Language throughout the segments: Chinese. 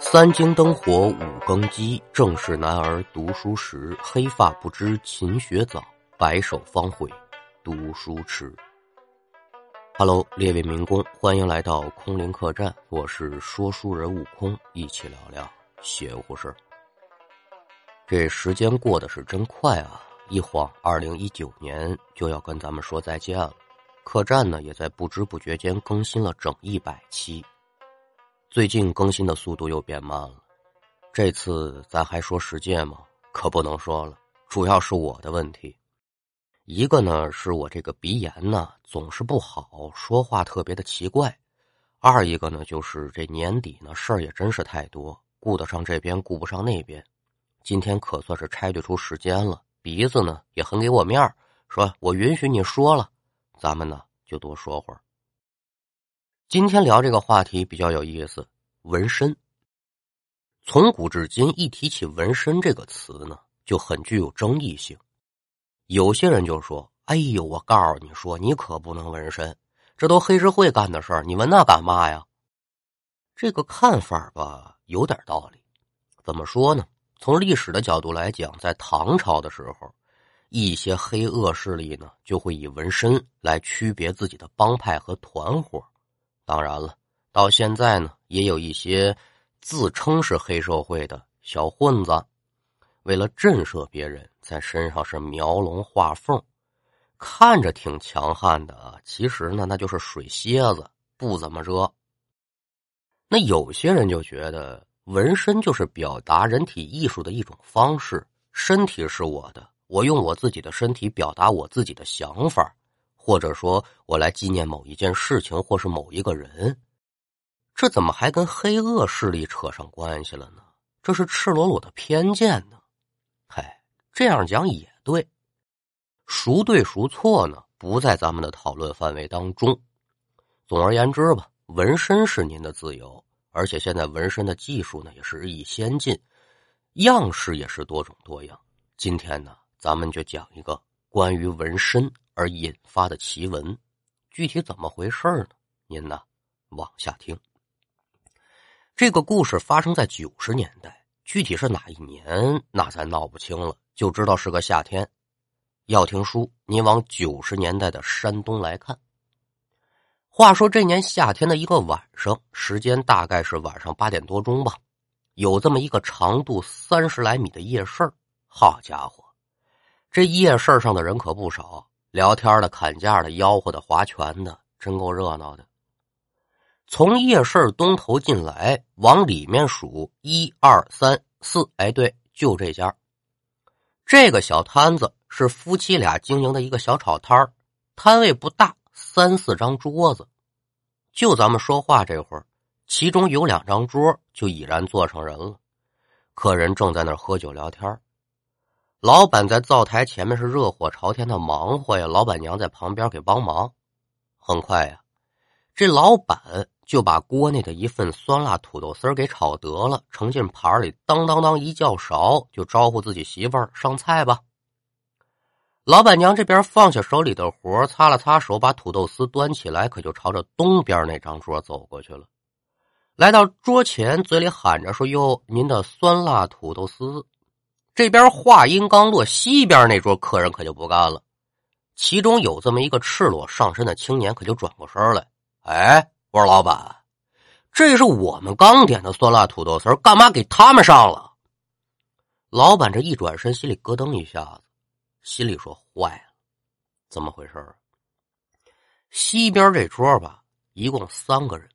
三更灯火五更鸡，正是男儿读书时。黑发不知勤学早，白首方悔读书迟。Hello，列位民工，欢迎来到空灵客栈，我是说书人悟空，一起聊聊邪乎事这时间过得是真快啊！一晃，二零一九年就要跟咱们说再见了。客栈呢，也在不知不觉间更新了整一百期。最近更新的速度又变慢了，这次咱还说十届吗？可不能说了，主要是我的问题。一个呢是我这个鼻炎呢总是不好，说话特别的奇怪；二一个呢就是这年底呢事儿也真是太多，顾得上这边顾不上那边。今天可算是拆对出时间了，鼻子呢也很给我面儿，说我允许你说了，咱们呢就多说会儿。今天聊这个话题比较有意思，纹身。从古至今，一提起纹身这个词呢，就很具有争议性。有些人就说：“哎呦，我告诉你说，你可不能纹身，这都黑社会干的事儿，你纹那干嘛呀？”这个看法吧，有点道理。怎么说呢？从历史的角度来讲，在唐朝的时候，一些黑恶势力呢，就会以纹身来区别自己的帮派和团伙。当然了，到现在呢，也有一些自称是黑社会的小混子，为了震慑别人，在身上是描龙画凤，看着挺强悍的，其实呢，那就是水蝎子，不怎么热。那有些人就觉得纹身就是表达人体艺术的一种方式，身体是我的，我用我自己的身体表达我自己的想法。或者说我来纪念某一件事情，或是某一个人，这怎么还跟黑恶势力扯上关系了呢？这是赤裸裸的偏见呢！嗨，这样讲也对，孰对孰错呢？不在咱们的讨论范围当中。总而言之吧，纹身是您的自由，而且现在纹身的技术呢也是日益先进，样式也是多种多样。今天呢，咱们就讲一个关于纹身。而引发的奇闻，具体怎么回事呢？您呢，往下听。这个故事发生在九十年代，具体是哪一年，那咱闹不清了，就知道是个夏天。要听书，您往九十年代的山东来看。话说这年夏天的一个晚上，时间大概是晚上八点多钟吧，有这么一个长度三十来米的夜市好家伙，这夜市上的人可不少。聊天的、砍价的、吆喝的、划拳的，真够热闹的。从夜市东头进来，往里面数一二三四，哎，对，就这家。这个小摊子是夫妻俩经营的一个小炒摊，摊位不大，三四张桌子。就咱们说话这会儿，其中有两张桌就已然坐上人了，客人正在那喝酒聊天老板在灶台前面是热火朝天的忙活呀，老板娘在旁边给帮忙。很快呀，这老板就把锅内的一份酸辣土豆丝给炒得了，盛进盘里，当当当一叫勺，就招呼自己媳妇儿上菜吧。老板娘这边放下手里的活，擦了擦手，把土豆丝端起来，可就朝着东边那张桌走过去了。来到桌前，嘴里喊着说：“哟，您的酸辣土豆丝。”这边话音刚落，西边那桌客人可就不干了。其中有这么一个赤裸上身的青年，可就转过身来：“哎，我说老板，这是我们刚点的酸辣土豆丝，干嘛给他们上了？”老板这一转身，心里咯噔一下子，心里说：“坏了，怎么回事啊？”西边这桌吧，一共三个人，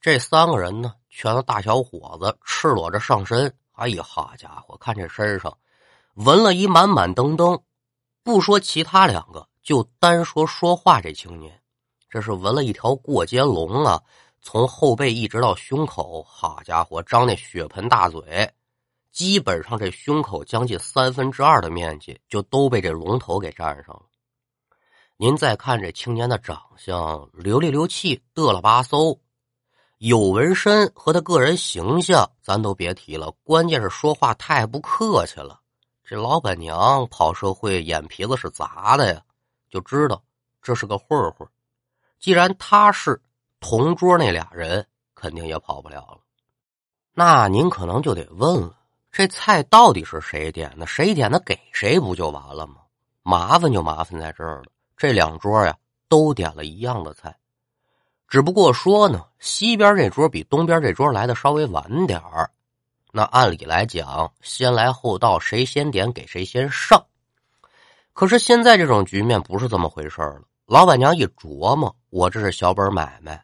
这三个人呢，全是大小伙子，赤裸着上身。哎呀，好家伙，看这身上纹了一满满登登，不说其他两个，就单说说话这青年，这是纹了一条过街龙啊，从后背一直到胸口，好家伙，张那血盆大嘴，基本上这胸口将近三分之二的面积就都被这龙头给占上了。您再看这青年的长相，流里流气，嘚了吧嗖。有纹身和他个人形象，咱都别提了。关键是说话太不客气了。这老板娘跑社会，眼皮子是砸的呀，就知道这是个混混。既然他是同桌那俩人，肯定也跑不了了。那您可能就得问了：这菜到底是谁点的？谁点的给谁不就完了吗？麻烦就麻烦在这儿了。这两桌呀，都点了一样的菜，只不过说呢，西边这桌比东边这桌来的稍微晚点儿。那按理来讲，先来后到，谁先点给谁先上。可是现在这种局面不是这么回事了。老板娘一琢磨，我这是小本买卖，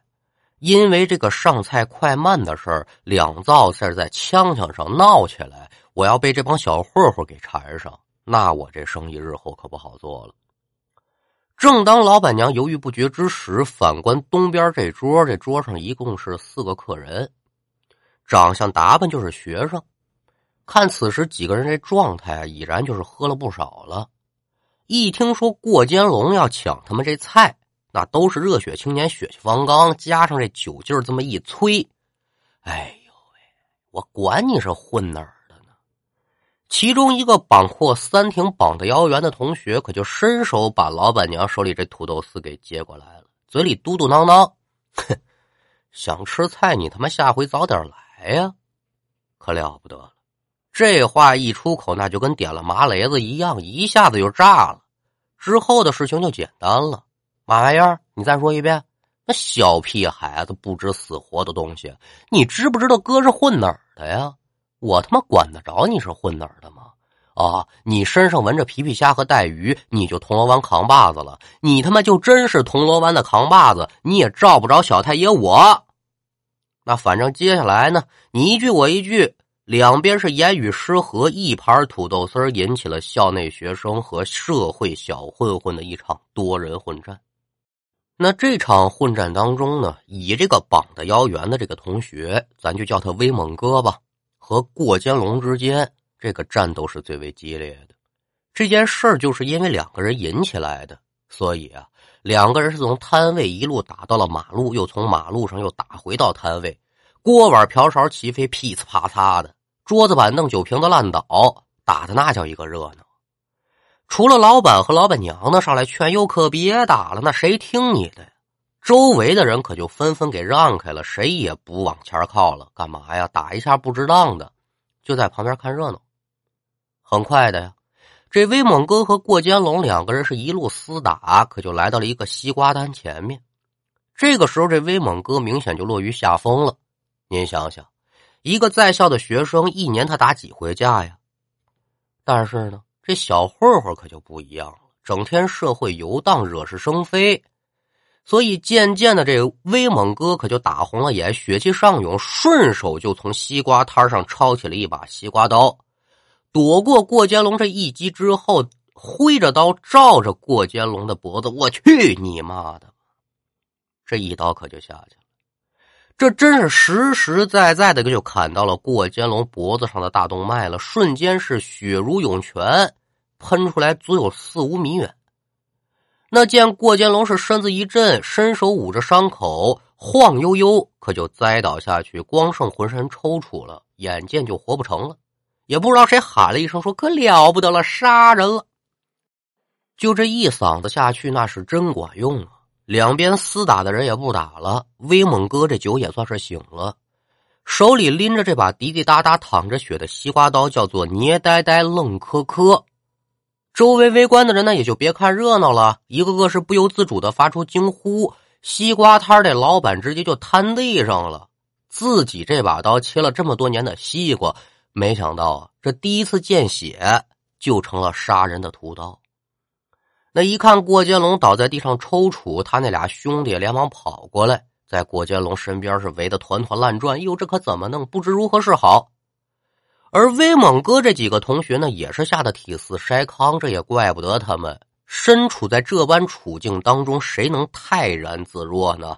因为这个上菜快慢的事儿，两灶事在枪枪上闹起来，我要被这帮小混混给缠上，那我这生意日后可不好做了。正当老板娘犹豫不决之时，反观东边这桌，这桌上一共是四个客人。长相打扮就是学生，看此时几个人这状态，已然就是喝了不少了。一听说过肩龙要抢他们这菜，那都是热血青年，血气方刚，加上这酒劲儿这么一催，哎呦喂，我管你是混哪儿！其中一个绑阔三挺绑的腰圆的同学，可就伸手把老板娘手里这土豆丝给接过来了，嘴里嘟嘟囔囔：“哼，想吃菜，你他妈下回早点来。”呀，可了不得了！这话一出口，那就跟点了麻雷子一样，一下子就炸了。之后的事情就简单了。嘛玩意儿？你再说一遍。那小屁孩子不知死活的东西，你知不知道哥是混哪儿的呀？我他妈管得着你是混哪儿的吗？啊，你身上纹着皮皮虾和带鱼，你就铜锣湾扛把子了？你他妈就真是铜锣湾的扛把子，你也照不着小太爷我。那反正接下来呢，你一句我一句，两边是言语失和，一盘土豆丝引起了校内学生和社会小混混的一场多人混战。那这场混战当中呢，以这个绑的腰圆的这个同学，咱就叫他威猛哥吧，和过肩龙之间这个战斗是最为激烈的。这件事儿就是因为两个人引起来的，所以啊。两个人是从摊位一路打到了马路，又从马路上又打回到摊位，锅碗瓢勺齐飞，噼里啪嚓的，桌子板凳酒瓶子烂倒，打的那叫一个热闹。除了老板和老板娘呢，上来劝又可别打了，那谁听你的？周围的人可就纷纷给让开了，谁也不往前靠了。干嘛呀？打一下不值当的，就在旁边看热闹。很快的呀。这威猛哥和过肩龙两个人是一路厮打，可就来到了一个西瓜摊前面。这个时候，这威猛哥明显就落于下风了。您想想，一个在校的学生，一年他打几回架呀？但是呢，这小混混可就不一样了，整天社会游荡，惹是生非。所以渐渐的，这威猛哥可就打红了眼，血气上涌，顺手就从西瓜摊上抄起了一把西瓜刀。躲过过肩龙这一击之后，挥着刀照着过肩龙的脖子，我去你妈的！这一刀可就下去了，这真是实实在在的就砍到了过肩龙脖子上的大动脉了，瞬间是血如涌泉，喷出来足有四五米远。那见过肩龙是身子一震，伸手捂着伤口，晃悠悠可就栽倒下去，光剩浑身抽搐了，眼见就活不成了。也不知道谁喊了一声，说：“可了不得了，杀人了！”就这一嗓子下去，那是真管用啊！两边厮打的人也不打了，威猛哥这酒也算是醒了，手里拎着这把滴滴答答淌着血的西瓜刀，叫做捏呆呆愣磕磕。周围围观的人呢，也就别看热闹了，一个个是不由自主的发出惊呼。西瓜摊的老板直接就瘫地上了，自己这把刀切了这么多年的西瓜。没想到啊，这第一次见血就成了杀人的屠刀。那一看过肩龙倒在地上抽搐，他那俩兄弟连忙跑过来，在过肩龙身边是围得团团乱转。哟，这可怎么弄？不知如何是好。而威猛哥这几个同学呢，也是吓得体似筛糠。这也怪不得他们身处在这般处境当中，谁能泰然自若呢？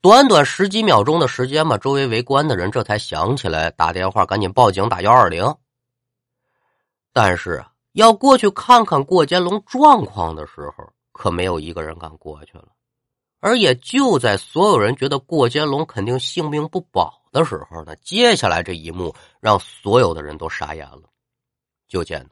短短十几秒钟的时间吧，周围围观的人这才想起来打电话，赶紧报警打幺二零。但是啊，要过去看看过肩龙状况的时候，可没有一个人敢过去了。而也就在所有人觉得过肩龙肯定性命不保的时候呢，接下来这一幕让所有的人都傻眼了。就见呢，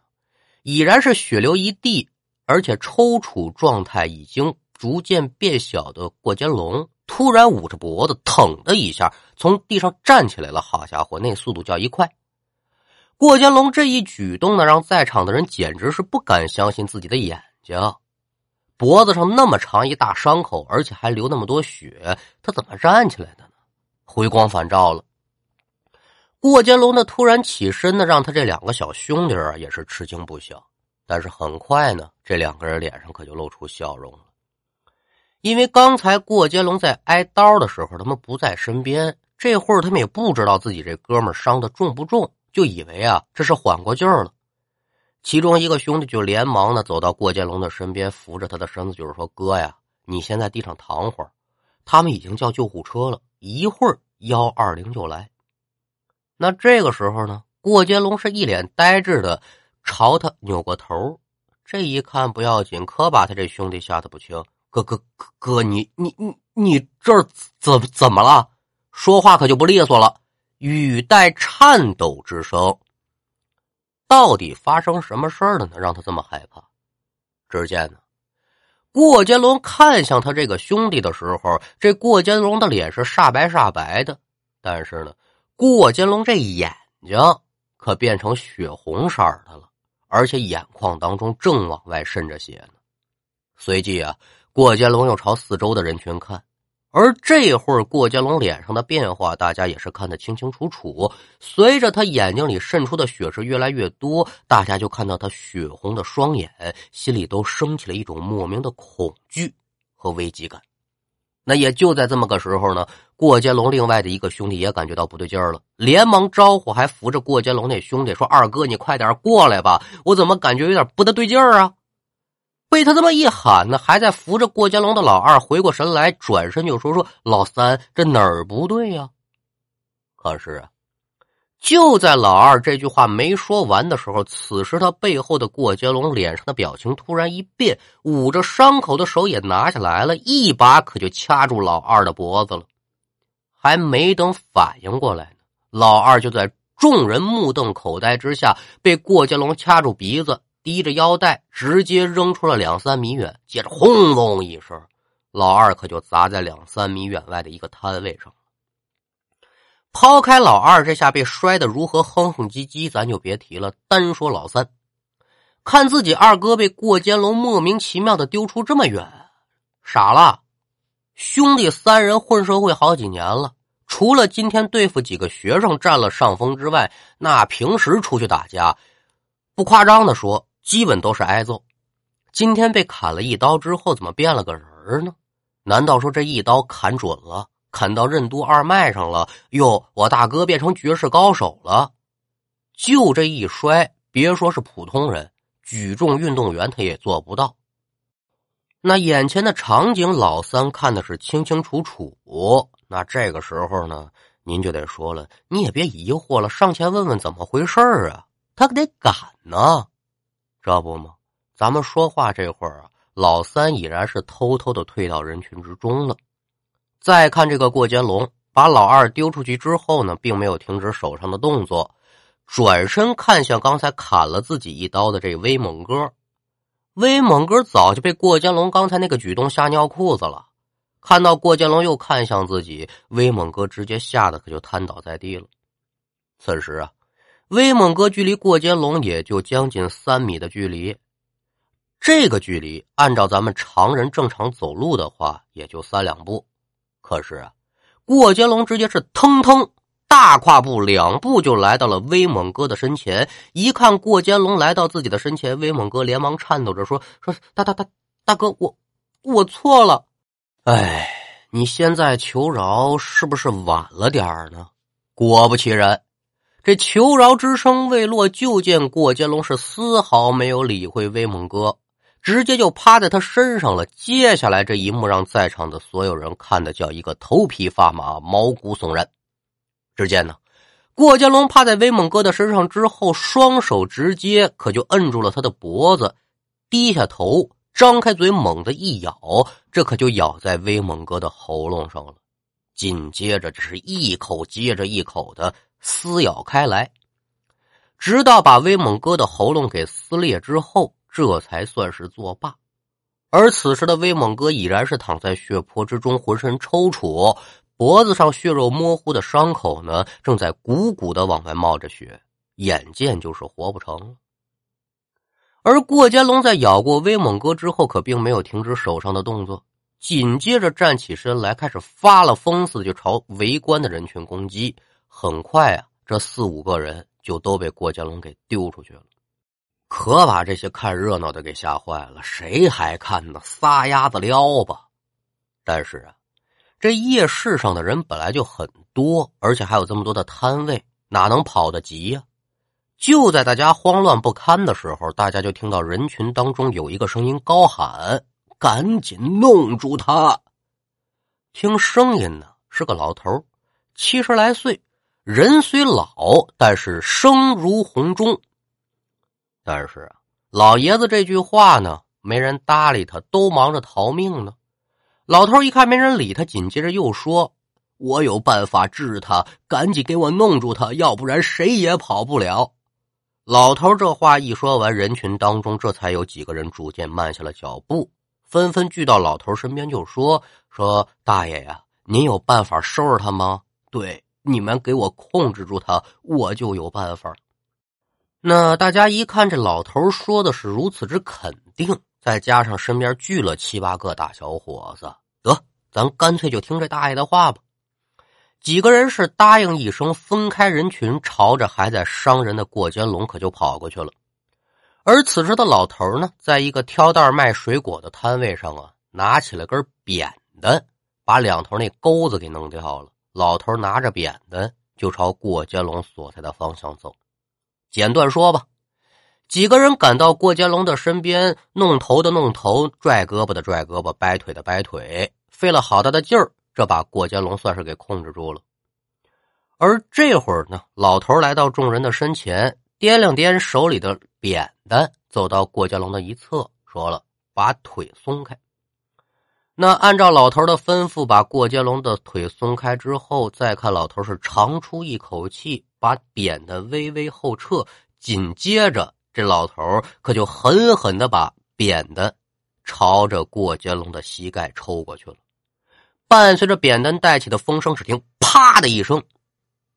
已然是血流一地，而且抽搐状态已经逐渐变小的过肩龙。突然捂着脖子，腾的一下从地上站起来了。好家伙，那速度叫一快！过肩龙这一举动呢，让在场的人简直是不敢相信自己的眼睛。脖子上那么长一大伤口，而且还流那么多血，他怎么站起来的？回光返照了。过肩龙的突然起身呢，让他这两个小兄弟啊也是吃惊不小。但是很快呢，这两个人脸上可就露出笑容了。因为刚才过肩龙在挨刀的时候，他们不在身边。这会儿他们也不知道自己这哥们伤的重不重，就以为啊这是缓过劲儿了。其中一个兄弟就连忙的走到过肩龙的身边，扶着他的身子，就是说：“哥呀，你先在地上躺会儿，他们已经叫救护车了，一会儿幺二零就来。”那这个时候呢，过街龙是一脸呆滞的朝他扭过头，这一看不要紧，可把他这兄弟吓得不轻。哥哥哥哥，你你你你这怎怎么了？说话可就不利索了，语带颤抖之声。到底发生什么事儿了呢？让他这么害怕？只见呢，过肩龙看向他这个兄弟的时候，这过肩龙的脸是煞白煞白的，但是呢，过肩龙这眼睛可变成血红色的了，而且眼眶当中正往外渗着血呢。随即啊。过肩龙又朝四周的人群看，而这会儿过肩龙脸上的变化，大家也是看得清清楚楚。随着他眼睛里渗出的血是越来越多，大家就看到他血红的双眼，心里都升起了一种莫名的恐惧和危机感。那也就在这么个时候呢，过肩龙另外的一个兄弟也感觉到不对劲儿了，连忙招呼，还扶着过肩龙那兄弟说：“二哥，你快点过来吧，我怎么感觉有点不大对劲儿啊？”被他这么一喊呢，还在扶着过肩龙的老二回过神来，转身就说：“说老三，这哪儿不对呀？”可是啊，就在老二这句话没说完的时候，此时他背后的过肩龙脸上的表情突然一变，捂着伤口的手也拿下来了，一把可就掐住老二的脖子了。还没等反应过来呢，老二就在众人目瞪口呆之下被过肩龙掐住鼻子。提着腰带，直接扔出了两三米远，接着轰隆一声，老二可就砸在两三米远外的一个摊位上。抛开老二这下被摔得如何哼哼唧唧，咱就别提了。单说老三，看自己二哥被过肩龙莫名其妙的丢出这么远，傻了。兄弟三人混社会好几年了，除了今天对付几个学生占了上风之外，那平时出去打架，不夸张的说。基本都是挨揍，今天被砍了一刀之后，怎么变了个人呢？难道说这一刀砍准了，砍到任督二脉上了？哟，我大哥变成绝世高手了！就这一摔，别说是普通人，举重运动员他也做不到。那眼前的场景，老三看的是清清楚楚。那这个时候呢，您就得说了，你也别疑惑了，上前问问怎么回事啊？他可得赶呢。这不吗？咱们说话这会儿啊，老三已然是偷偷的退到人群之中了。再看这个过肩龙，把老二丢出去之后呢，并没有停止手上的动作，转身看向刚才砍了自己一刀的这威猛哥。威猛哥早就被过肩龙刚才那个举动吓尿裤子了。看到过肩龙又看向自己，威猛哥直接吓得可就瘫倒在地了。此时啊。威猛哥距离过肩龙也就将近三米的距离，这个距离按照咱们常人正常走路的话，也就三两步。可是啊，过肩龙直接是腾腾大跨步两步就来到了威猛哥的身前。一看过肩龙来到自己的身前，威猛哥连忙颤抖着说：“说大大大大哥，我我错了。哎，你现在求饶是不是晚了点儿呢？”果不其然。这求饶之声未落，就见过江龙是丝毫没有理会威猛哥，直接就趴在他身上了。接下来这一幕让在场的所有人看的叫一个头皮发麻、毛骨悚然。只见呢，过江龙趴在威猛哥的身上之后，双手直接可就摁住了他的脖子，低下头，张开嘴，猛地一咬，这可就咬在威猛哥的喉咙上了。紧接着，这是一口接着一口的。撕咬开来，直到把威猛哥的喉咙给撕裂之后，这才算是作罢。而此时的威猛哥已然是躺在血泊之中，浑身抽搐，脖子上血肉模糊的伤口呢，正在鼓鼓的往外冒着血，眼见就是活不成了。而过肩龙在咬过威猛哥之后，可并没有停止手上的动作，紧接着站起身来，开始发了疯似的就朝围观的人群攻击。很快啊，这四五个人就都被过肩龙给丢出去了。可把这些看热闹的给吓坏了，谁还看呢？撒丫子撩吧！但是啊，这夜市上的人本来就很多，而且还有这么多的摊位，哪能跑得及呀？就在大家慌乱不堪的时候，大家就听到人群当中有一个声音高喊：“赶紧弄住他！”听声音呢，是个老头，七十来岁，人虽老，但是声如洪钟。但是啊，老爷子这句话呢，没人搭理他，都忙着逃命呢。老头一看没人理他，紧接着又说：“我有办法治他，赶紧给我弄住他，要不然谁也跑不了。”老头这话一说完，人群当中这才有几个人逐渐慢下了脚步，纷纷聚到老头身边，就说：“说大爷呀，您有办法收拾他吗？对，你们给我控制住他，我就有办法。”那大家一看这老头说的是如此之肯定，再加上身边聚了七八个大小伙子，得，咱干脆就听这大爷的话吧。几个人是答应一声，分开人群，朝着还在伤人的过肩龙可就跑过去了。而此时的老头呢，在一个挑担卖水果的摊位上啊，拿起了根扁担，把两头那钩子给弄掉了。老头拿着扁担就朝过肩龙所在的方向走。简短说吧，几个人赶到过肩龙的身边，弄头的弄头，拽胳膊的拽胳膊，掰腿的掰腿，费了好大的劲儿，这把过肩龙算是给控制住了。而这会儿呢，老头来到众人的身前，掂量掂手里的扁担，走到过肩龙的一侧，说了：“把腿松开。”那按照老头的吩咐，把过肩龙的腿松开之后，再看老头是长出一口气，把扁担微微后撤，紧接着这老头可就狠狠的把扁担朝着过肩龙的膝盖抽过去了。伴随着扁担带起的风声，只听“啪”的一声，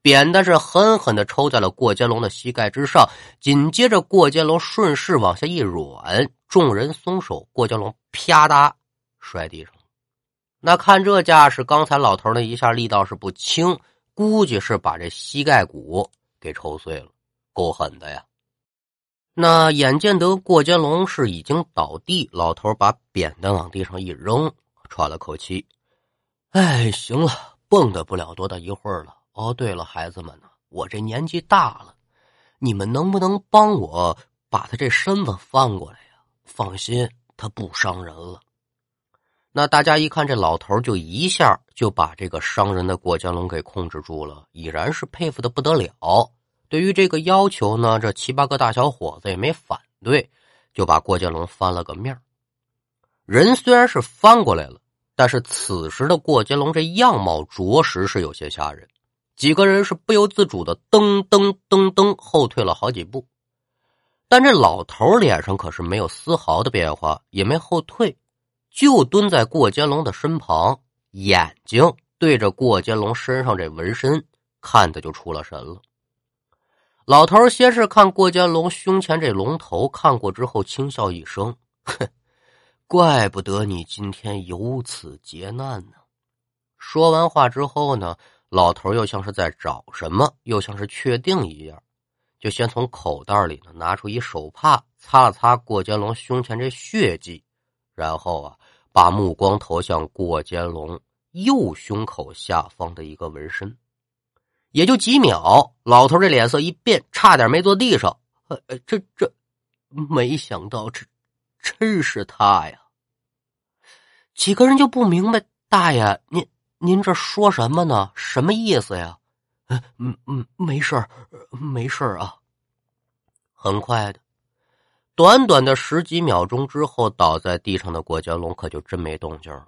扁担是狠狠的抽在了过肩龙的膝盖之上。紧接着，过肩龙顺势往下一软，众人松手，过肩龙啪嗒。摔地上，那看这架势，刚才老头那一下力道是不轻，估计是把这膝盖骨给抽碎了，够狠的呀。那眼见得过肩龙是已经倒地，老头把扁担往地上一扔，喘了口气，哎，行了，蹦跶不了多大一会儿了。哦，对了，孩子们呢，我这年纪大了，你们能不能帮我把他这身子翻过来呀？放心，他不伤人了。那大家一看，这老头就一下就把这个伤人的过江龙给控制住了，已然是佩服的不得了。对于这个要求呢，这七八个大小伙子也没反对，就把过江龙翻了个面人虽然是翻过来了，但是此时的过江龙这样貌着实是有些吓人。几个人是不由自主的噔噔噔噔后退了好几步，但这老头脸上可是没有丝毫的变化，也没后退。就蹲在过肩龙的身旁，眼睛对着过肩龙身上这纹身，看的就出了神了。老头先是看过肩龙胸前这龙头，看过之后轻笑一声：“哼，怪不得你今天有此劫难呢。”说完话之后呢，老头又像是在找什么，又像是确定一样，就先从口袋里呢拿出一手帕，擦了擦过肩龙胸前这血迹。然后啊，把目光投向过肩龙右胸口下方的一个纹身，也就几秒，老头这脸色一变，差点没坐地上。呃，这这，没想到这真是他呀！几个人就不明白，大爷，您您这说什么呢？什么意思呀？嗯嗯，没事儿，没事儿啊。很快的。短短的十几秒钟之后，倒在地上的过江龙可就真没动静了。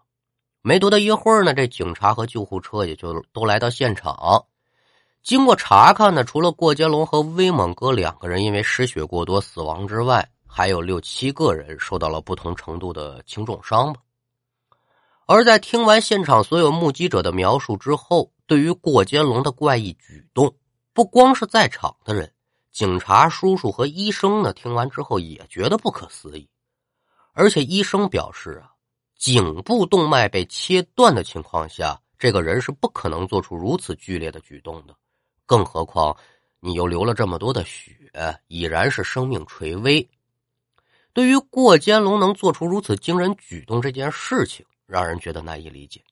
没多大一会儿呢，这警察和救护车也就都来到现场。经过查看呢，除了过江龙和威猛哥两个人因为失血过多死亡之外，还有六七个人受到了不同程度的轻重伤吧。而在听完现场所有目击者的描述之后，对于过街龙的怪异举动，不光是在场的人，警察叔叔和医生呢，听完之后也觉得不可思议。而且医生表示啊，颈部动脉被切断的情况下，这个人是不可能做出如此剧烈的举动的。更何况你又流了这么多的血，已然是生命垂危。对于过肩龙能做出如此惊人举动这件事情，让人觉得难以理解。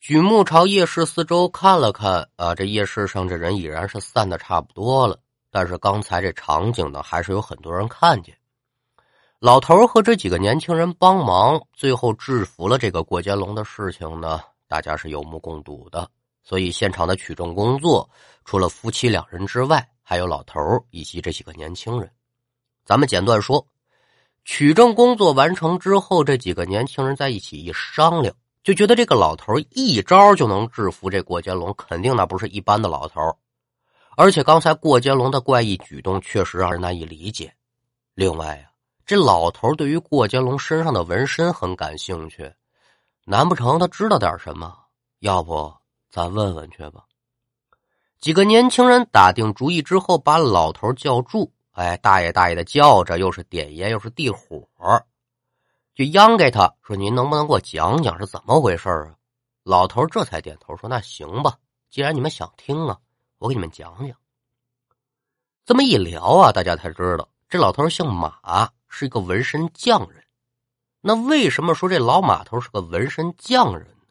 举目朝夜市四周看了看，啊，这夜市上这人已然是散的差不多了。但是刚才这场景呢，还是有很多人看见。老头和这几个年轻人帮忙，最后制服了这个过肩龙的事情呢，大家是有目共睹的。所以现场的取证工作，除了夫妻两人之外，还有老头以及这几个年轻人。咱们简短说，取证工作完成之后，这几个年轻人在一起一商量，就觉得这个老头一招就能制服这过肩龙，肯定那不是一般的老头。而且刚才过肩龙的怪异举动确实让人难以理解。另外呀。这老头对于过肩龙身上的纹身很感兴趣，难不成他知道点什么？要不咱问问去吧。几个年轻人打定主意之后，把老头叫住。哎，大爷大爷的叫着，又是点烟又是递火，就央给他说：“您能不能给我讲讲是怎么回事啊？”老头这才点头说：“那行吧，既然你们想听啊，我给你们讲讲。”这么一聊啊，大家才知道这老头姓马。是一个纹身匠人，那为什么说这老码头是个纹身匠人呢？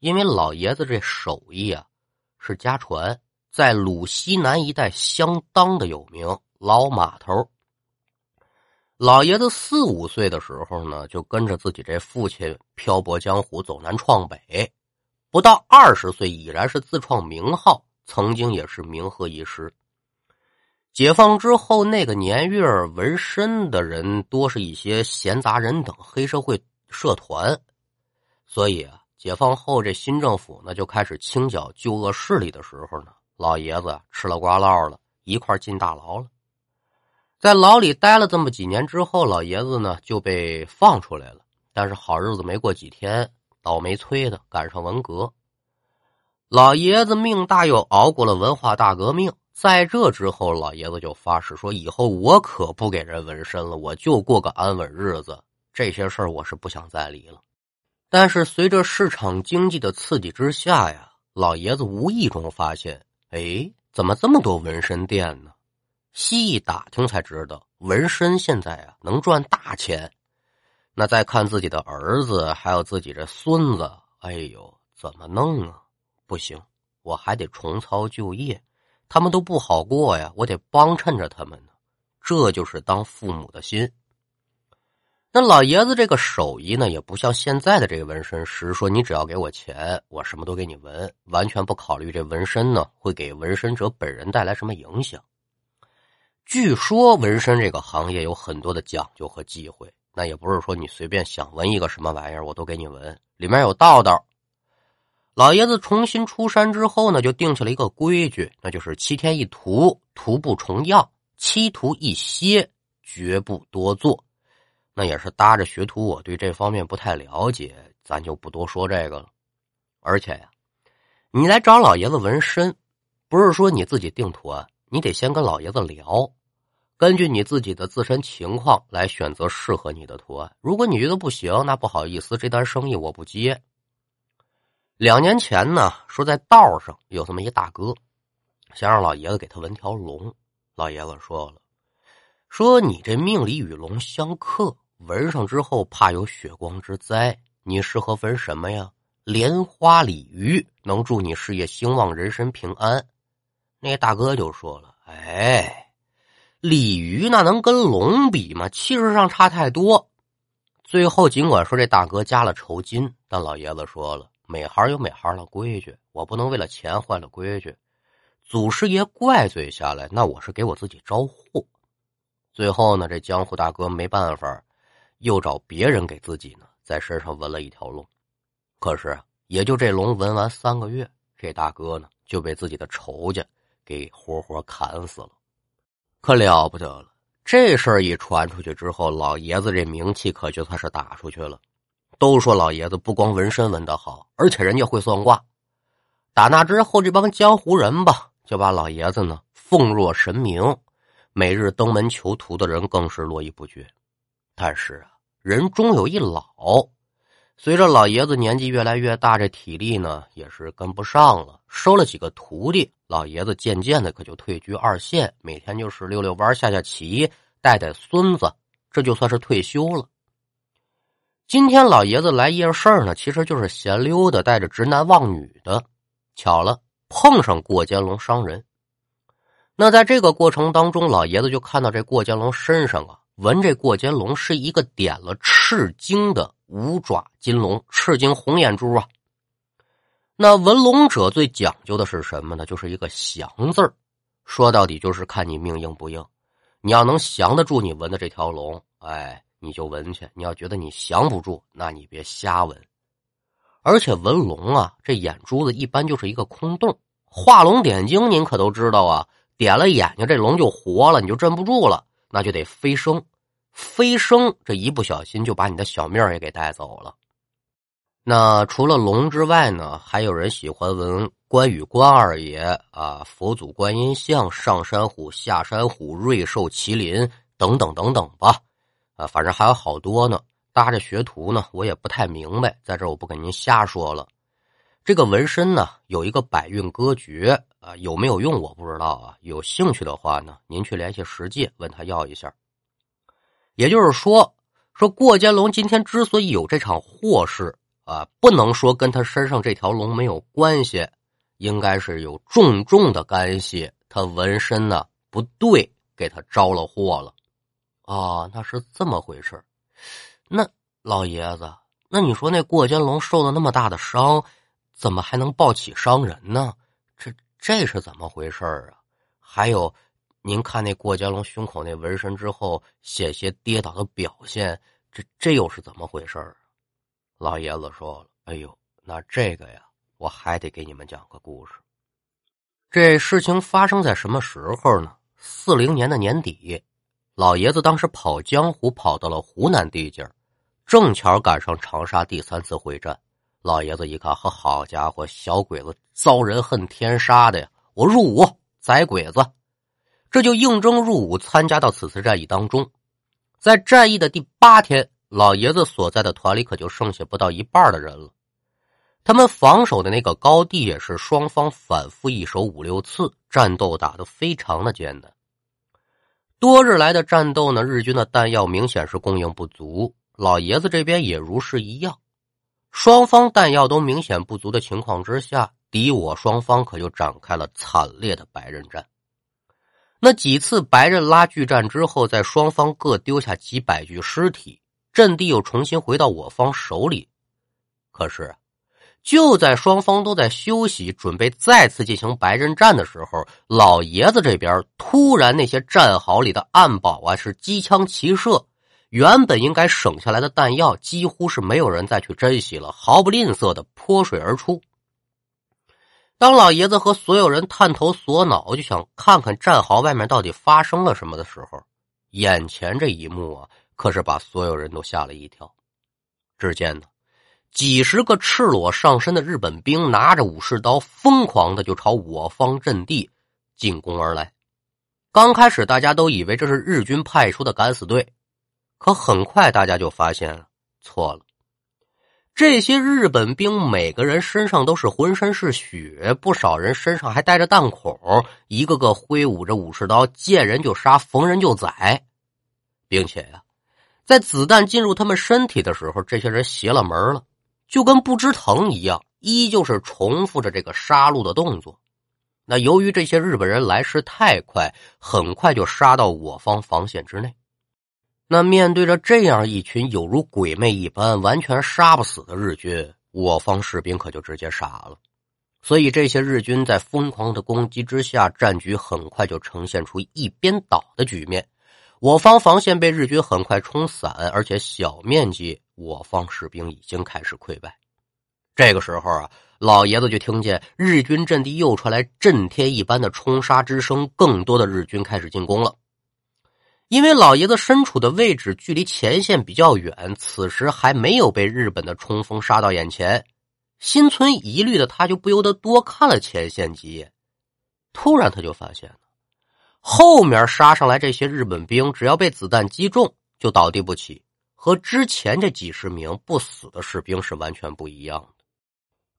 因为老爷子这手艺啊是家传，在鲁西南一带相当的有名。老码头，老爷子四五岁的时候呢，就跟着自己这父亲漂泊江湖，走南闯北，不到二十岁已然是自创名号，曾经也是名赫一时。解放之后，那个年月纹身的人多是一些闲杂人等、黑社会社团，所以啊，解放后这新政府呢就开始清剿旧恶势力的时候呢，老爷子吃了瓜唠了，一块进大牢了。在牢里待了这么几年之后，老爷子呢就被放出来了。但是好日子没过几天，倒霉催的赶上文革，老爷子命大，又熬过了文化大革命。在这之后，老爷子就发誓说：“以后我可不给人纹身了，我就过个安稳日子。这些事儿我是不想再理了。”但是随着市场经济的刺激之下呀，老爷子无意中发现：“哎，怎么这么多纹身店呢？”细一打听才知道，纹身现在啊能赚大钱。那再看自己的儿子，还有自己这孙子，哎呦，怎么弄啊？不行，我还得重操旧业。他们都不好过呀，我得帮衬着他们呢。这就是当父母的心。那老爷子这个手艺呢，也不像现在的这个纹身师说：“你只要给我钱，我什么都给你纹。”完全不考虑这纹身呢会给纹身者本人带来什么影响。据说纹身这个行业有很多的讲究和忌讳，那也不是说你随便想纹一个什么玩意儿我都给你纹，里面有道道。老爷子重新出山之后呢，就定下了一个规矩，那就是七天一图，图不重样；七图一歇，绝不多做。那也是搭着学徒，我对这方面不太了解，咱就不多说这个了。而且呀，你来找老爷子纹身，不是说你自己定图案，你得先跟老爷子聊，根据你自己的自身情况来选择适合你的图案。如果你觉得不行，那不好意思，这单生意我不接。两年前呢，说在道上有这么一大哥，想让老爷子给他纹条龙。老爷子说了，说你这命里与龙相克，纹上之后怕有血光之灾。你适合纹什么呀？莲花鲤鱼能助你事业兴旺，人身平安。那大哥就说了，哎，鲤鱼那能跟龙比吗？气势上差太多。最后尽管说这大哥加了酬金，但老爷子说了。每行有每行的规矩，我不能为了钱坏了规矩。祖师爷怪罪下来，那我是给我自己招祸。最后呢，这江湖大哥没办法，又找别人给自己呢在身上纹了一条龙。可是也就这龙纹完三个月，这大哥呢就被自己的仇家给活活砍死了。可了不得了，这事儿一传出去之后，老爷子这名气可就算是打出去了。都说老爷子不光纹身纹得好，而且人家会算卦。打那之后，这帮江湖人吧，就把老爷子呢奉若神明，每日登门求徒的人更是络绎不绝。但是啊，人终有一老，随着老爷子年纪越来越大，这体力呢也是跟不上了。收了几个徒弟，老爷子渐渐的可就退居二线，每天就是溜溜弯、下下棋、带带孙子，这就算是退休了。今天老爷子来夜市呢，其实就是闲溜的，带着直男望女的。巧了，碰上过肩龙伤人。那在这个过程当中，老爷子就看到这过肩龙身上啊，纹这过肩龙是一个点了赤金的五爪金龙，赤金红眼珠啊。那纹龙者最讲究的是什么呢？就是一个降字儿说到底就是看你命硬不硬。你要能降得住你纹的这条龙，哎。你就闻去，你要觉得你降不住，那你别瞎闻。而且纹龙啊，这眼珠子一般就是一个空洞。画龙点睛，您可都知道啊，点了眼睛，这龙就活了，你就镇不住了，那就得飞升。飞升，这一不小心就把你的小命也给带走了。那除了龙之外呢，还有人喜欢纹关羽关二爷啊，佛祖观音像，上山虎、下山虎、瑞兽、麒麟等等等等吧。啊，反正还有好多呢。搭着学徒呢，我也不太明白，在这我不跟您瞎说了。这个纹身呢，有一个百运歌诀啊，有没有用我不知道啊。有兴趣的话呢，您去联系石界问他要一下。也就是说，说过肩龙今天之所以有这场祸事啊，不能说跟他身上这条龙没有关系，应该是有重重的干系。他纹身呢不对，给他招了祸了。哦，那是这么回事那老爷子，那你说那过肩龙受了那么大的伤，怎么还能抱起伤人呢？这这是怎么回事啊？还有，您看那过肩龙胸口那纹身之后险些跌倒的表现，这这又是怎么回事啊老爷子说了：“哎呦，那这个呀，我还得给你们讲个故事。这事情发生在什么时候呢？四零年的年底。”老爷子当时跑江湖，跑到了湖南地界正巧赶上长沙第三次会战。老爷子一看，呵，好家伙，小鬼子遭人恨天杀的呀！我入伍宰鬼子，这就应征入伍，参加到此次战役当中。在战役的第八天，老爷子所在的团里可就剩下不到一半的人了。他们防守的那个高地也是双方反复一守五六次，战斗打得非常的艰难。多日来的战斗呢，日军的弹药明显是供应不足，老爷子这边也如是一样。双方弹药都明显不足的情况之下，敌我双方可就展开了惨烈的白刃战。那几次白刃拉锯战之后，在双方各丢下几百具尸体，阵地又重新回到我方手里。可是。就在双方都在休息，准备再次进行白刃战的时候，老爷子这边突然那些战壕里的暗堡啊是机枪齐射，原本应该省下来的弹药几乎是没有人再去珍惜了，毫不吝啬的泼水而出。当老爷子和所有人探头索脑，就想看看战壕外面到底发生了什么的时候，眼前这一幕啊，可是把所有人都吓了一跳。只见呢。几十个赤裸上身的日本兵拿着武士刀，疯狂的就朝我方阵地进攻而来。刚开始大家都以为这是日军派出的敢死队，可很快大家就发现错了。这些日本兵每个人身上都是浑身是血，不少人身上还带着弹孔，一个个挥舞着武士刀，见人就杀，逢人就宰，并且呀，在子弹进入他们身体的时候，这些人邪了门了。就跟不知疼一样，依旧是重复着这个杀戮的动作。那由于这些日本人来势太快，很快就杀到我方防线之内。那面对着这样一群有如鬼魅一般、完全杀不死的日军，我方士兵可就直接傻了。所以这些日军在疯狂的攻击之下，战局很快就呈现出一边倒的局面。我方防线被日军很快冲散，而且小面积。我方士兵已经开始溃败，这个时候啊，老爷子就听见日军阵地又传来震天一般的冲杀之声，更多的日军开始进攻了。因为老爷子身处的位置距离前线比较远，此时还没有被日本的冲锋杀到眼前，心存疑虑的他就不由得多看了前线几眼。突然，他就发现了后面杀上来这些日本兵，只要被子弹击中就倒地不起，和之前这几十名不死的士兵是完全不一样的。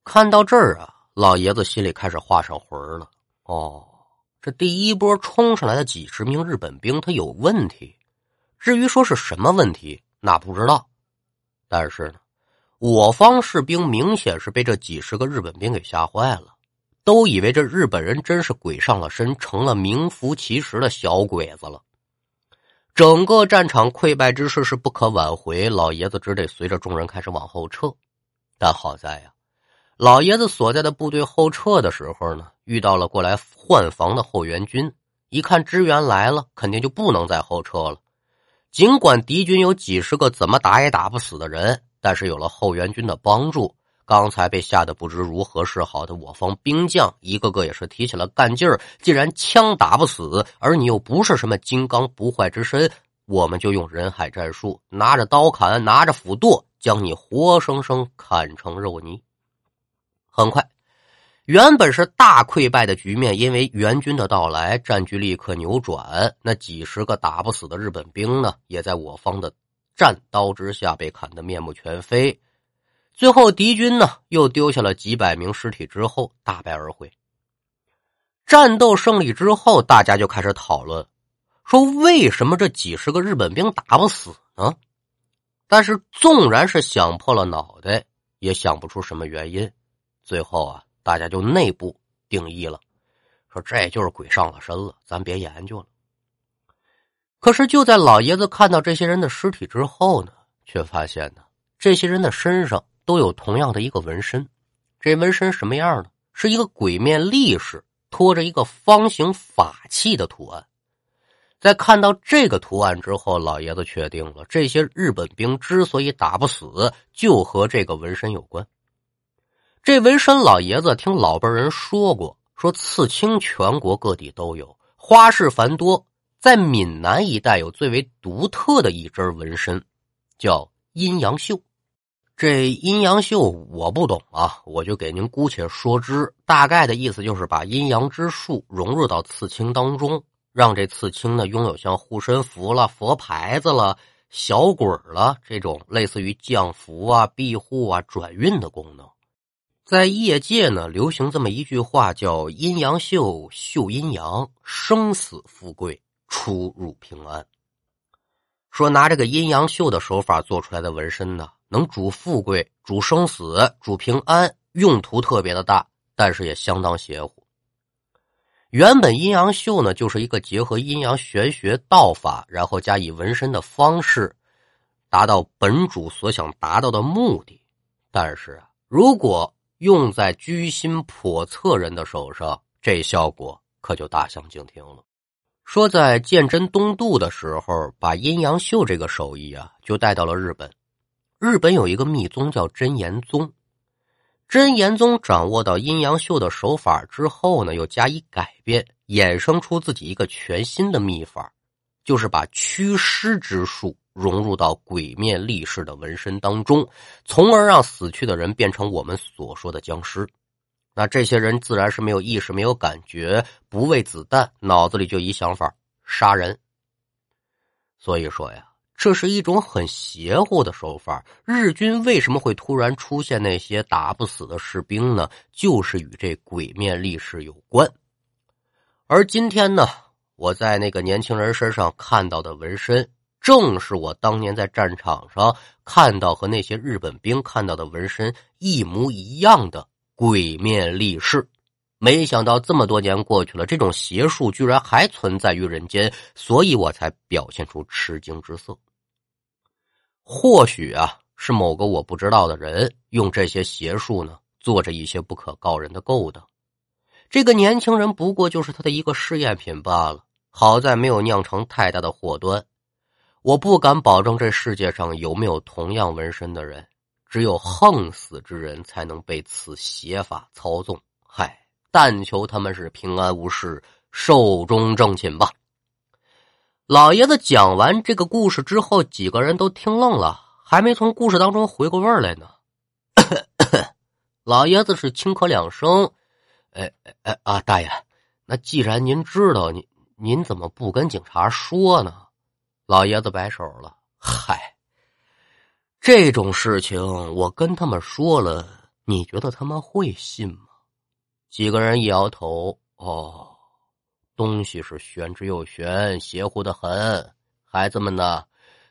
看到这儿啊，老爷子心里开始画上魂了。哦。这第一波冲上来的几十名日本兵，他有问题。至于说是什么问题，那不知道。但是呢，我方士兵明显是被这几十个日本兵给吓坏了，都以为这日本人真是鬼上了身，成了名副其实的小鬼子了。整个战场溃败之势是不可挽回，老爷子只得随着众人开始往后撤。但好在呀。老爷子所在的部队后撤的时候呢，遇到了过来换防的后援军。一看支援来了，肯定就不能再后撤了。尽管敌军有几十个怎么打也打不死的人，但是有了后援军的帮助，刚才被吓得不知如何是好的我方兵将，一个个也是提起了干劲儿。既然枪打不死，而你又不是什么金刚不坏之身，我们就用人海战术，拿着刀砍，拿着斧剁，将你活生生砍成肉泥。很快，原本是大溃败的局面，因为援军的到来，战局立刻扭转。那几十个打不死的日本兵呢，也在我方的战刀之下被砍得面目全非。最后，敌军呢又丢下了几百名尸体之后，大败而回。战斗胜利之后，大家就开始讨论，说为什么这几十个日本兵打不死呢？但是，纵然是想破了脑袋，也想不出什么原因。最后啊，大家就内部定义了，说这就是鬼上了身了，咱别研究了。可是就在老爷子看到这些人的尸体之后呢，却发现呢，这些人的身上都有同样的一个纹身。这纹身什么样呢？是一个鬼面力士拖着一个方形法器的图案。在看到这个图案之后，老爷子确定了这些日本兵之所以打不死，就和这个纹身有关。这纹身老爷子听老辈人说过，说刺青全国各地都有，花式繁多，在闽南一带有最为独特的一针纹身，叫阴阳绣。这阴阳绣我不懂啊，我就给您姑且说之，大概的意思就是把阴阳之术融入到刺青当中，让这刺青呢拥有像护身符了、佛牌子了、小鬼了这种类似于降福啊、庇护啊、转运的功能。在业界呢，流行这么一句话，叫“阴阳绣，绣阴阳，生死富贵，出入平安”。说拿这个阴阳绣的手法做出来的纹身呢，能主富贵、主生死、主平安，用途特别的大，但是也相当邪乎。原本阴阳绣呢，就是一个结合阴阳玄学道法，然后加以纹身的方式，达到本主所想达到的目的。但是啊，如果用在居心叵测人的手上，这效果可就大相径庭了。说在鉴真东渡的时候，把阴阳绣这个手艺啊，就带到了日本。日本有一个密宗叫真言宗，真言宗掌握到阴阳绣的手法之后呢，又加以改变，衍生出自己一个全新的秘法，就是把驱尸之术。融入到鬼面力士的纹身当中，从而让死去的人变成我们所说的僵尸。那这些人自然是没有意识、没有感觉，不畏子弹，脑子里就一想法：杀人。所以说呀，这是一种很邪乎的手法。日军为什么会突然出现那些打不死的士兵呢？就是与这鬼面力士有关。而今天呢，我在那个年轻人身上看到的纹身。正是我当年在战场上看到和那些日本兵看到的纹身一模一样的鬼面力士，没想到这么多年过去了，这种邪术居然还存在于人间，所以我才表现出吃惊之色。或许啊，是某个我不知道的人用这些邪术呢，做着一些不可告人的勾当。这个年轻人不过就是他的一个试验品罢了，好在没有酿成太大的祸端。我不敢保证这世界上有没有同样纹身的人，只有横死之人才能被此邪法操纵。嗨，但求他们是平安无事，寿终正寝吧。老爷子讲完这个故事之后，几个人都听愣了，还没从故事当中回过味儿来呢。老爷子是轻咳两声，哎哎啊，大爷，那既然您知道，您您怎么不跟警察说呢？老爷子摆手了，嗨，这种事情我跟他们说了，你觉得他们会信吗？几个人一摇头，哦。东西是玄之又玄，邪乎的很。孩子们呢？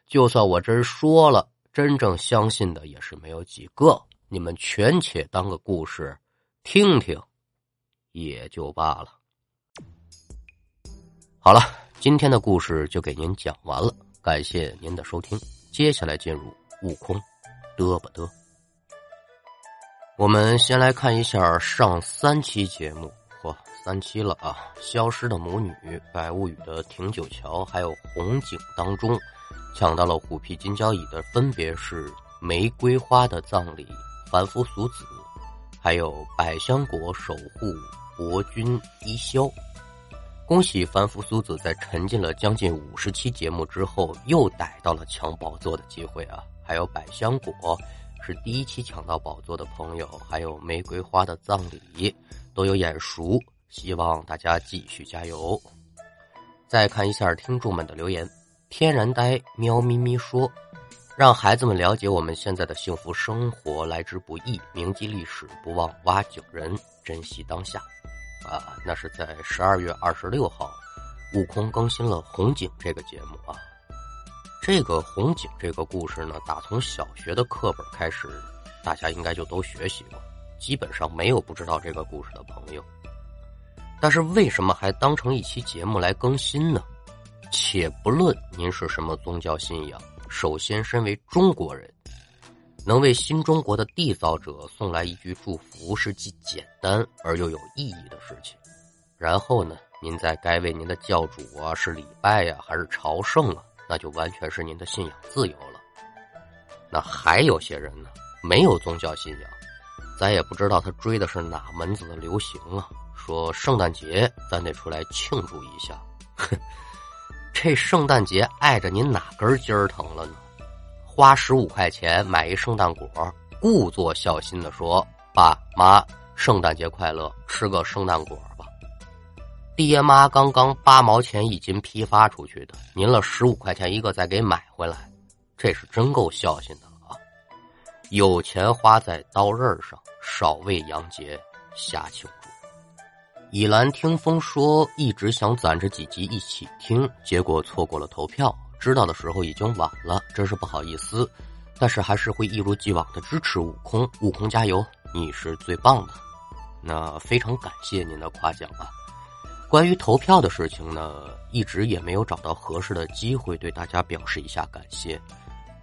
就算我真说了，真正相信的也是没有几个。你们全且当个故事听听，也就罢了。好了，今天的故事就给您讲完了，感谢您的收听。接下来进入悟空，嘚不嘚？我们先来看一下上三期节目。三期了啊！消失的母女、白物语的亭九桥，还有红警当中，抢到了虎皮金交椅的分别是玫瑰花的葬礼、凡夫俗子，还有百香果守护国君一宵。恭喜凡夫俗子在沉浸了将近五十期节目之后，又逮到了抢宝座的机会啊！还有百香果是第一期抢到宝座的朋友，还有玫瑰花的葬礼都有眼熟。希望大家继续加油。再看一下听众们的留言，天然呆喵咪咪说：“让孩子们了解我们现在的幸福生活来之不易，铭记历史，不忘挖井人，珍惜当下。”啊，那是在十二月二十六号，悟空更新了《红警》这个节目啊。这个《红警》这个故事呢，打从小学的课本开始，大家应该就都学习过，基本上没有不知道这个故事的朋友。但是为什么还当成一期节目来更新呢？且不论您是什么宗教信仰，首先身为中国人，能为新中国的缔造者送来一句祝福是既简单而又有意义的事情。然后呢，您在该为您的教主啊是礼拜呀还是朝圣啊，那就完全是您的信仰自由了。那还有些人呢，没有宗教信仰，咱也不知道他追的是哪门子的流行啊。说圣诞节咱得出来庆祝一下，哼，这圣诞节碍着您哪根筋儿疼了呢？花十五块钱买一圣诞果，故作孝心的说：“爸妈，圣诞节快乐，吃个圣诞果吧。”爹妈刚刚八毛钱一斤批发出去的，您了十五块钱一个再给买回来，这是真够孝心的啊！有钱花在刀刃上，少为洋节瞎庆。以兰听风说，一直想攒着几集一起听，结果错过了投票。知道的时候已经晚了，真是不好意思。但是还是会一如既往的支持悟空，悟空加油，你是最棒的。那非常感谢您的夸奖啊。关于投票的事情呢，一直也没有找到合适的机会对大家表示一下感谢。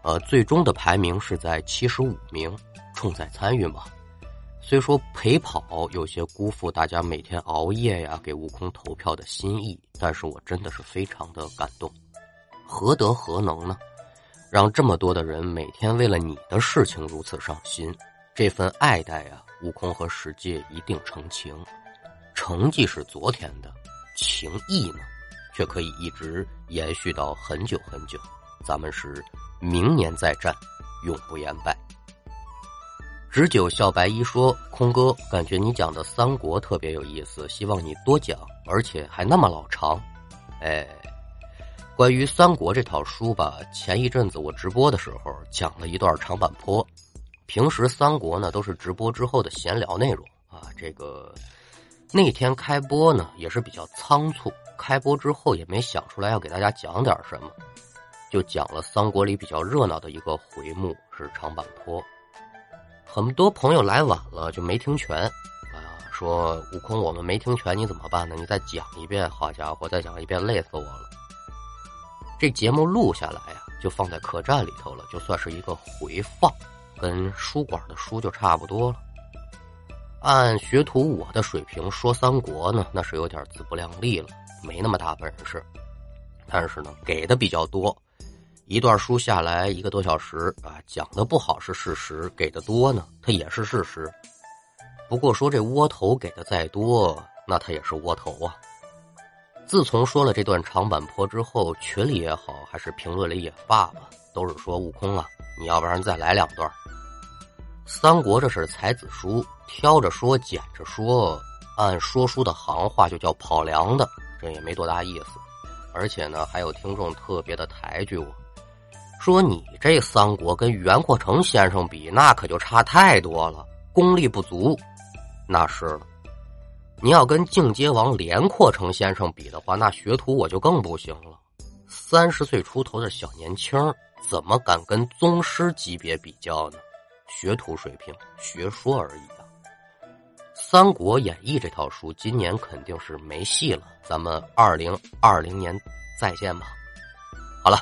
呃，最终的排名是在七十五名，重在参与嘛。虽说陪跑有些辜负大家每天熬夜呀给悟空投票的心意，但是我真的是非常的感动，何德何能呢？让这么多的人每天为了你的事情如此上心，这份爱戴呀，悟空和世界一定成情。成绩是昨天的，情谊呢，却可以一直延续到很久很久。咱们是明年再战，永不言败。十九笑白衣说：“空哥，感觉你讲的三国特别有意思，希望你多讲，而且还那么老长。”哎，关于三国这套书吧，前一阵子我直播的时候讲了一段长坂坡。平时三国呢都是直播之后的闲聊内容啊。这个那天开播呢也是比较仓促，开播之后也没想出来要给大家讲点什么，就讲了三国里比较热闹的一个回目是长坂坡。很多朋友来晚了就没听全，啊，说悟空我们没听全你怎么办呢？你再讲一遍，好家伙，再讲一遍累死我了。这节目录下来呀，就放在客栈里头了，就算是一个回放，跟书馆的书就差不多了。按学徒我的水平说三国呢，那是有点自不量力了，没那么大本事。但是呢，给的比较多。一段书下来一个多小时啊，讲的不好是事实，给的多呢，它也是事实。不过说这窝头给的再多，那它也是窝头啊。自从说了这段长坂坡之后，群里也好，还是评论里也罢吧，都是说悟空啊，你要不然再来两段。三国这是才子书，挑着说，捡着说，按说书的行话就叫跑粮的，这也没多大意思。而且呢，还有听众特别的抬举我，说你这三国跟袁阔成先生比，那可就差太多了，功力不足。那是了。你要跟境界王连阔成先生比的话，那学徒我就更不行了。三十岁出头的小年轻，怎么敢跟宗师级别比较呢？学徒水平，学说而已啊。《三国演义》这套书今年肯定是没戏了，咱们二零二零年再见吧。好了，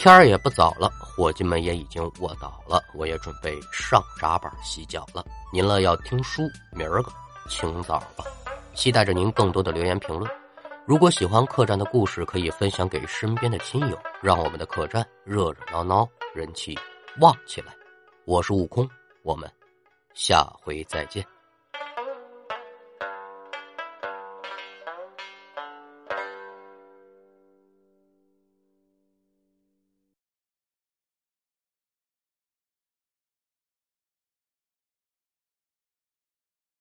天儿也不早了，伙计们也已经卧倒了，我也准备上闸板洗脚了。您了要听书，明儿个。清早吧，期待着您更多的留言评论。如果喜欢客栈的故事，可以分享给身边的亲友，让我们的客栈热热闹闹，人气旺起来。我是悟空，我们下回再见。